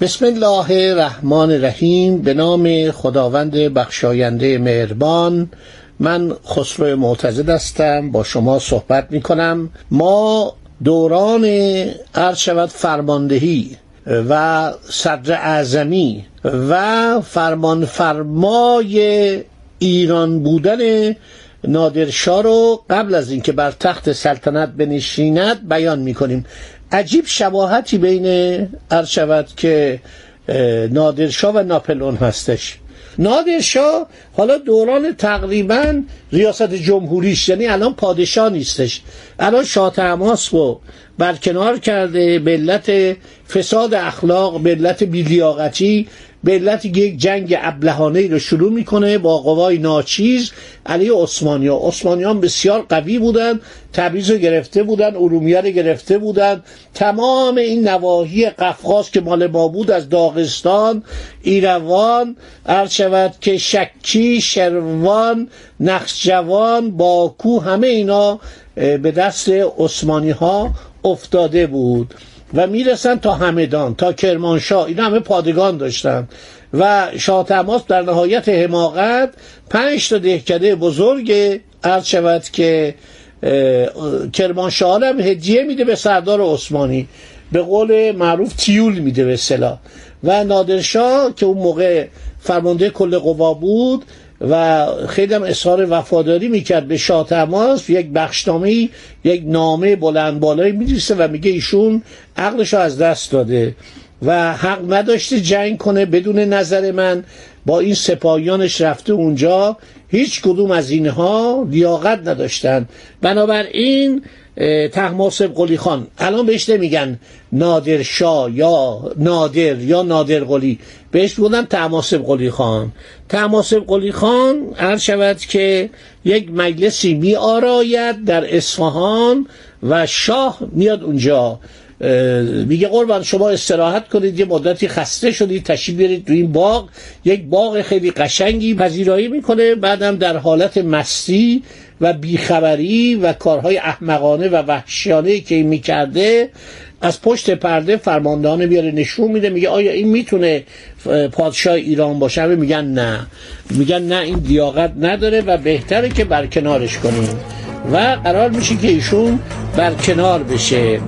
بسم الله الرحمن الرحیم. به نام خداوند بخشاینده مهربان. من خسرو معتزد هستم. با شما صحبت می کنم ما دوران عرض شود فرماندهی و صدر اعظمی و فرمان فرمای ایران بودن نادرشاه رو قبل از اینکه بر تخت سلطنت بنشیند بیان می کنیم عجیب شباهتی بین شود که نادرشاه و ناپلون هستش. نادرشاه حالا دوران تقریبا ریاست جمهوریش یعنی الان پادشاه نیستش. الان شاه تماس رو برکنار کرده به علت فساد اخلاق به علت بیلیاقتی به علت یک جنگ ابلهانه رو شروع می‌کنه با قوای ناچیز علیه عثمانیان عثمانیان بسیار قوی بودن تبریز رو گرفته بودن ارومیه رو گرفته بودن. تمام این نواحی قفقاز که مال ما بود از داغستان ایروان شود که شکی شروان نخجوان باکو همه اینا به دست عثمانی ها افتاده بود. و می‌رسن تا همدان تا کرمانشاه. این همه پادگان داشتن. و شاه تماس در نهایت حماقت پنج تا دهکده بزرگ عرض شود که کرمانشاه هم هدیه میده به سردار عثمانی. به قول معروف تیول میده به صلاح و نادرشاه که اون موقع فرمانده کل قوا بود و خیلی هم اظهار وفاداری می‌کرد به شاه تماس. یک بخشنامه یک نامه بلند بالایی میدیسته و میگه ایشون عقلش از دست داده و حق نداشته جنگ کنه بدون نظر من. با این سپاهیانش رفته اونجا. هیچ کدوم از اینها لیاقت نداشتن. بنابراین تحماسب قلی خان. الان بهش نمیگن نادر شاه یا نادر یا نادر قلی. بهش بودن تحماسب قلی خان. تحماسب قلی خان عرض شود که یک مجلسی می آراید در اصفهان و شاه میاد اونجا. میگه قربان شما استراحت کنید یه مدتی خسته شدید تشریف بیارید تو این باغ. یک باغ خیلی قشنگی پذیرایی می‌کنه بعدم در حالت مستی و بیخبری و کارهای احمقانه و وحشیانه که این می‌کرده از پشت پرده فرماندهانه بیاره نشون میده میگه آیا این می‌تونه پادشاه ایران باشه؟ میگن نه. میگن نه این دیاقت نداره و بهتره که برکنارش کنیم. و قرار میشه که ایشون برکنار بشه.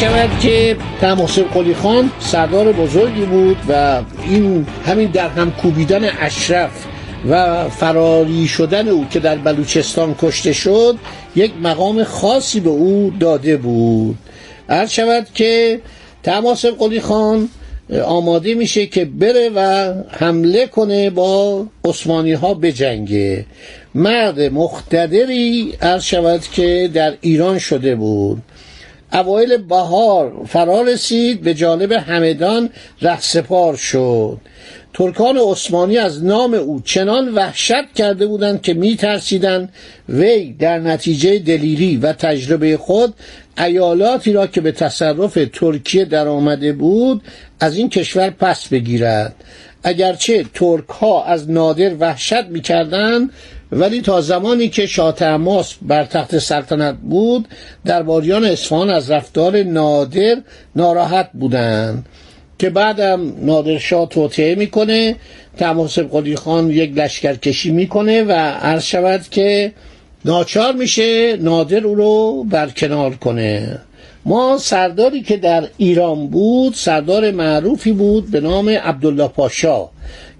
شود که تماسب قلی خان سردار بزرگی بود و این همین در هم کوبیدن اشرف و فراری شدن او که در بلوچستان کشته شد یک مقام خاصی به او داده بود. عرض شود که تماسب قلی خان آماده میشه که بره و حمله کنه با عثمانی ها بجنگه مرد مختدری عرض شود که در ایران شده بود. اوایل بهار فرا رسید به جانب همدان رهسپار شد. ترکان عثمانی از نام او چنان وحشت کرده بودند که می ترسیدن وی در نتیجه دلیری و تجربه خود ایالاتی را که به تصرف ترکیه در آمده بود از این کشور پس بگیرد. اگرچه ترک ها از نادر وحشت می‌کردند ولی تا زمانی که شاه تماس بر تخت سلطنت بود درباریان اصفهان از رفتار نادر ناراحت بودند که بعدم نادر شاه توطعه می‌کنه تماسب قلی خان یک لشکرکشی می‌کنه و عرض شود که ناچار میشه نادر او رو برکنار کنه. ما سرداری که در ایران بود سردار معروفی بود به نام عبدالله پاشا.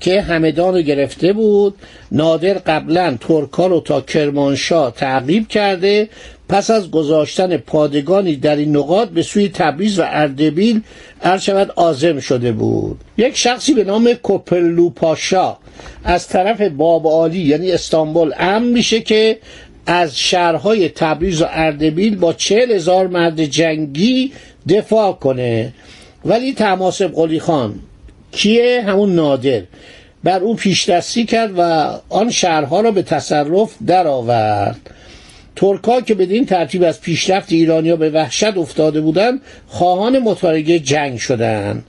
که همدان رو گرفته بود. نادر قبلا ترکا رو تا کرمانشاه تعقیب کرده. پس از گذاشتن پادگانی در این نقاط به سوی تبریز و اردبیل شود آزم شده بود. یک شخصی به نام کوپلو پاشا از طرف باب عالی یعنی استانبول امن میشه که از شهرهای تبریز و اردبیل با چهل هزار مرد جنگی دفاع کنه. ولی تماسب قلی خان کیه؟ همون نادر. بر او پیشدستی کرد و آن شهرها را به تصرف درآورد. ترکا که بدین ترتیب از پیشرفت ایرانیا به وحشت افتاده بودند خواهان متارگه جنگ شدند.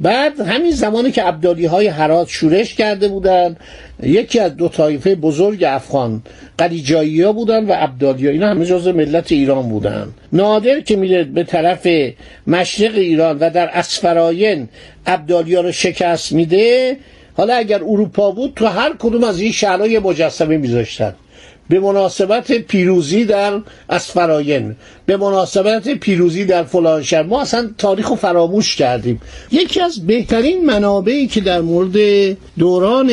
بعد همین زمانی که عبدالی های حرات شورش کرده بودند یکی از دو طایفه بزرگ افغان قلیجایی ها بودن و عبدالی ها اینا همه جز ملت ایران بودن. نادر که میره به طرف مشرق ایران و در اسفراین عبدالی ها رو شکست میده حالا اگر اروپا بود تو هر کدوم از این شهرهای مجسمه میذاشتن. به مناسبت پیروزی در اسفراین به مناسبت پیروزی در فلان شهر. ما اصلا تاریخ رو فراموش کردیم. یکی از بهترین منابعی که در مورد دوران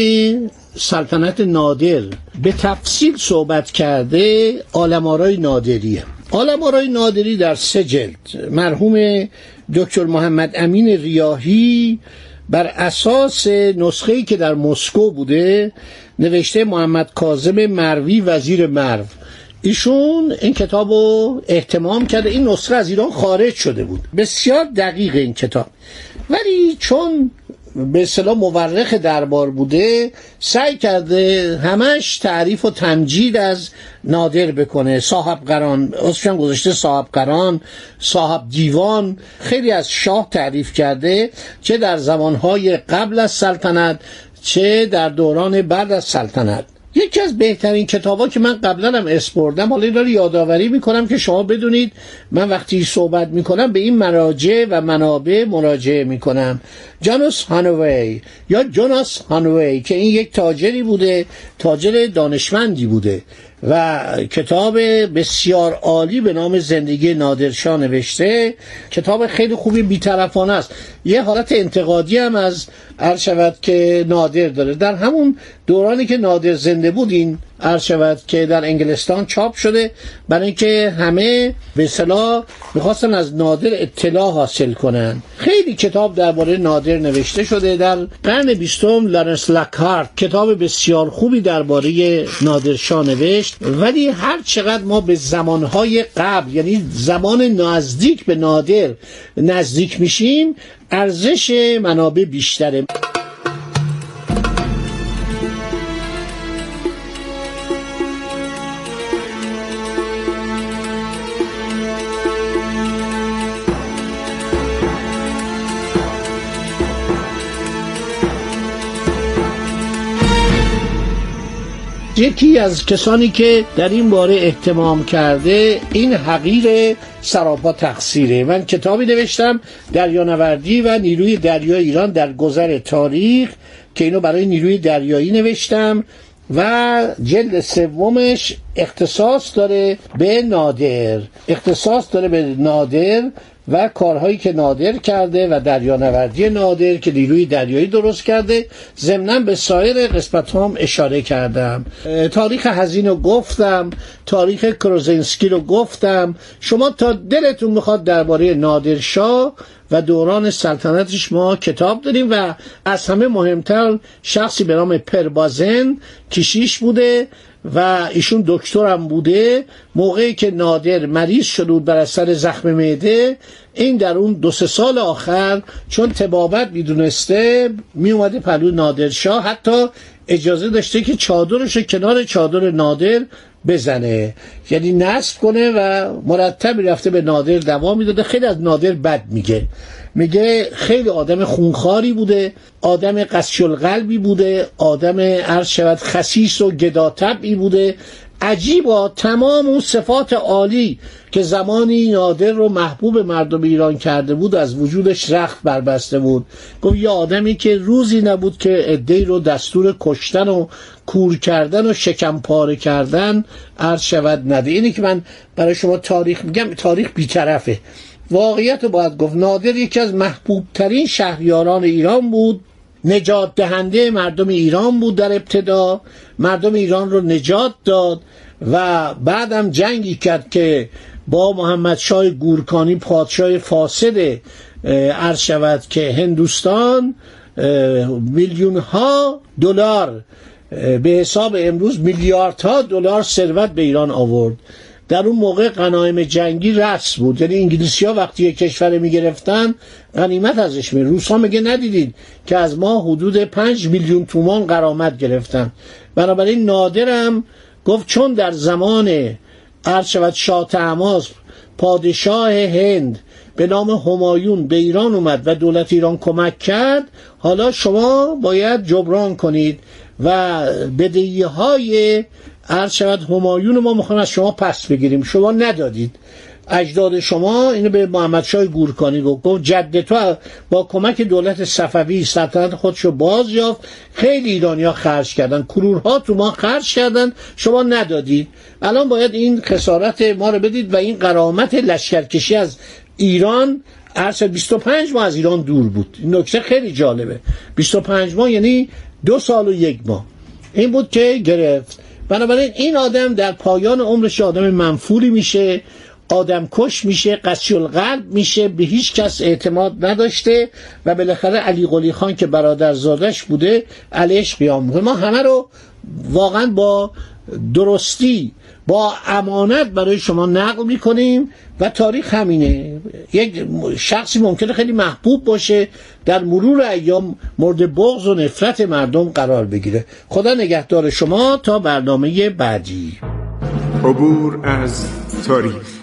سلطنت نادر به تفصیل صحبت کرده آلمارای نادریه. آلمارای نادری در سه جلد. مرحوم دکتر محمد امین ریاهی بر اساس نسخه‌ای که در مسکو بوده نوشته محمد کاظم مروی وزیر مرو. ایشون این کتاب رو احتمام کرده. این نسخه از ایران خارج شده بود. بسیار دقیق این کتاب. ولی چون به اصطلاح مورخ دربار بوده سعی کرده همش تعریف و تمجید از نادر بکنه. صاحب قران اصلا گذاشته صاحب قران صاحب دیوان. خیلی از شاه تعریف کرده چه در زمانهای قبل از سلطنت چه در دوران بعد از سلطنت. یکی از بهترین کتابا که من قبلا هم اسپردم حالا این یادآوری می‌کنم که شما بدونید من وقتی صحبت می‌کنم به این مراجع و منابع مراجعه می‌کنم. جانوس هانوی یا جوناس هانوی که این یک تاجری بوده تاجر دانشمندی بوده. و کتاب بسیار عالی به نام زندگی نادرشاه نوشته. کتاب خیلی خوبی بیطرفانه است. یه حالت انتقادی هم از عرض شود که نادر داره. در همون دورانی که نادر زنده بود این عرض شود که در انگلستان چاپ شده. برای اینکه همه به صلاح می‌خواستن از نادر اطلاع حاصل کنن. خیلی کتاب درباره نادر نوشته شده. در قرن بیستم لارنس لکارت کتاب بسیار خوبی درباره نادرشاه نوشت. ولی هر چقدر ما به زمانهای قبل یعنی زمان نزدیک به نادر نزدیک میشیم ارزش منابع بیشتره. یکی از کسانی که در این باره احتمام کرده این حقیر سراپا تقصیره. من کتابی نوشتم دریانوردی و نیروی دریای ایران در گذر تاریخ که اینو برای نیروی دریایی نوشتم و جلد سومش اختصاص داره به نادر. اختصاص داره به نادر و کارهایی که نادر کرده و دریانوردی نادر که نیروی دریایی درست کرده ضمنا به سایر قسمت هم اشاره کردم. تاریخ هزین رو گفتم تاریخ کروزنسکی رو گفتم. شما تا دلتون می‌خواد درباره نادرشاه و دوران سلطنتش ما کتاب داریم و از همه مهمتر شخصی به نام پربازن کشیش بوده و ایشون دکترم بوده. موقعی که نادر مریض شده بود بر اثر زخم معده این در اون دو سه سال آخر چون تبابت می‌دونسته می اومده پلو نادرشاه. حتی اجازه داشته که چادرش کنار چادر نادر بزنه. یعنی نصب کنه و مرتب رفته به نادر دوا می‌داده. خیلی از نادر بد میگه. میگه خیلی آدم خونخاری بوده آدم قسیل قلبی بوده آدم عرض شود خسیس و گداتبی بوده. عجیبا تمام اون صفات عالی که زمانی نادر رو محبوب مردم ایران کرده بود از وجودش رخت بربسته بود. گفت یه آدمی که روزی نبود که عدهای رو دستور کشتن و کور کردن و شکم پاره کردن عرض شود نده. اینی که من برای شما تاریخ میگم تاریخ بیطرفه. واقعیت باید گفت. نادر یکی از محبوب ترین شهریاران ایران بود. نجات دهنده مردم ایران بود در ابتدا. مردم ایران رو نجات داد و بعدم جنگی کرد که با محمد شای گورکانی پادشاه فاسد عرض شود که هندوستان میلیون ها دلار به حساب امروز میلیاردها دلار ثروت به ایران آورد. در اون موقع غنایم جنگی رأس بود. یعنی انگلیسی ها وقتی یک کشور می‌گرفتن غنیمت ازش می روس ها میگه ندیدید که از ما حدود پنج میلیون تومان قرامت گرفتن؟ بنابراین نادرم گفت چون در زمان عرض شود شاه پادشاه هند به نام همایون به ایران اومد و دولت ایران کمک کرد حالا شما باید جبران کنید. و بدهی های عرض شود همایون ما می‌خوایم از شما پس بگیریم. شما ندادید. اجداد شما اینو به محمد شای گورکانی گفت. جد تو با کمک دولت صفوی سلطنت خودشو باز یافت. خیلی ایرانیا خرج کردن. کرورها تو ما خرج کردن. شما ندادید. الان باید این خسارت ما رو بدید و این قرامت لشکرکشی از ایران عرض 25 ماه از ایران دور بود. این نکته خیلی جالبه. 25 ماه یعنی دو سال و یک ماه. این بود که گرفت. بنابراین این آدم در پایان عمرش آدم منفوری میشه آدم کش میشه قسی القلب میشه به هیچ کس اعتماد نداشته و بالاخره علی قلی خان که برادر زادش بوده علیش قیام می‌کنه. ما همه رو واقعا با درستی با امانت برای شما نقل می‌کنیم و تاریخ همینه. یک شخصی ممکنه خیلی محبوب باشه در مرور ایام مورد بغض و نفرت مردم قرار بگیره. خدا نگهدار شما تا برنامه بعدی. عبور از تاریخ.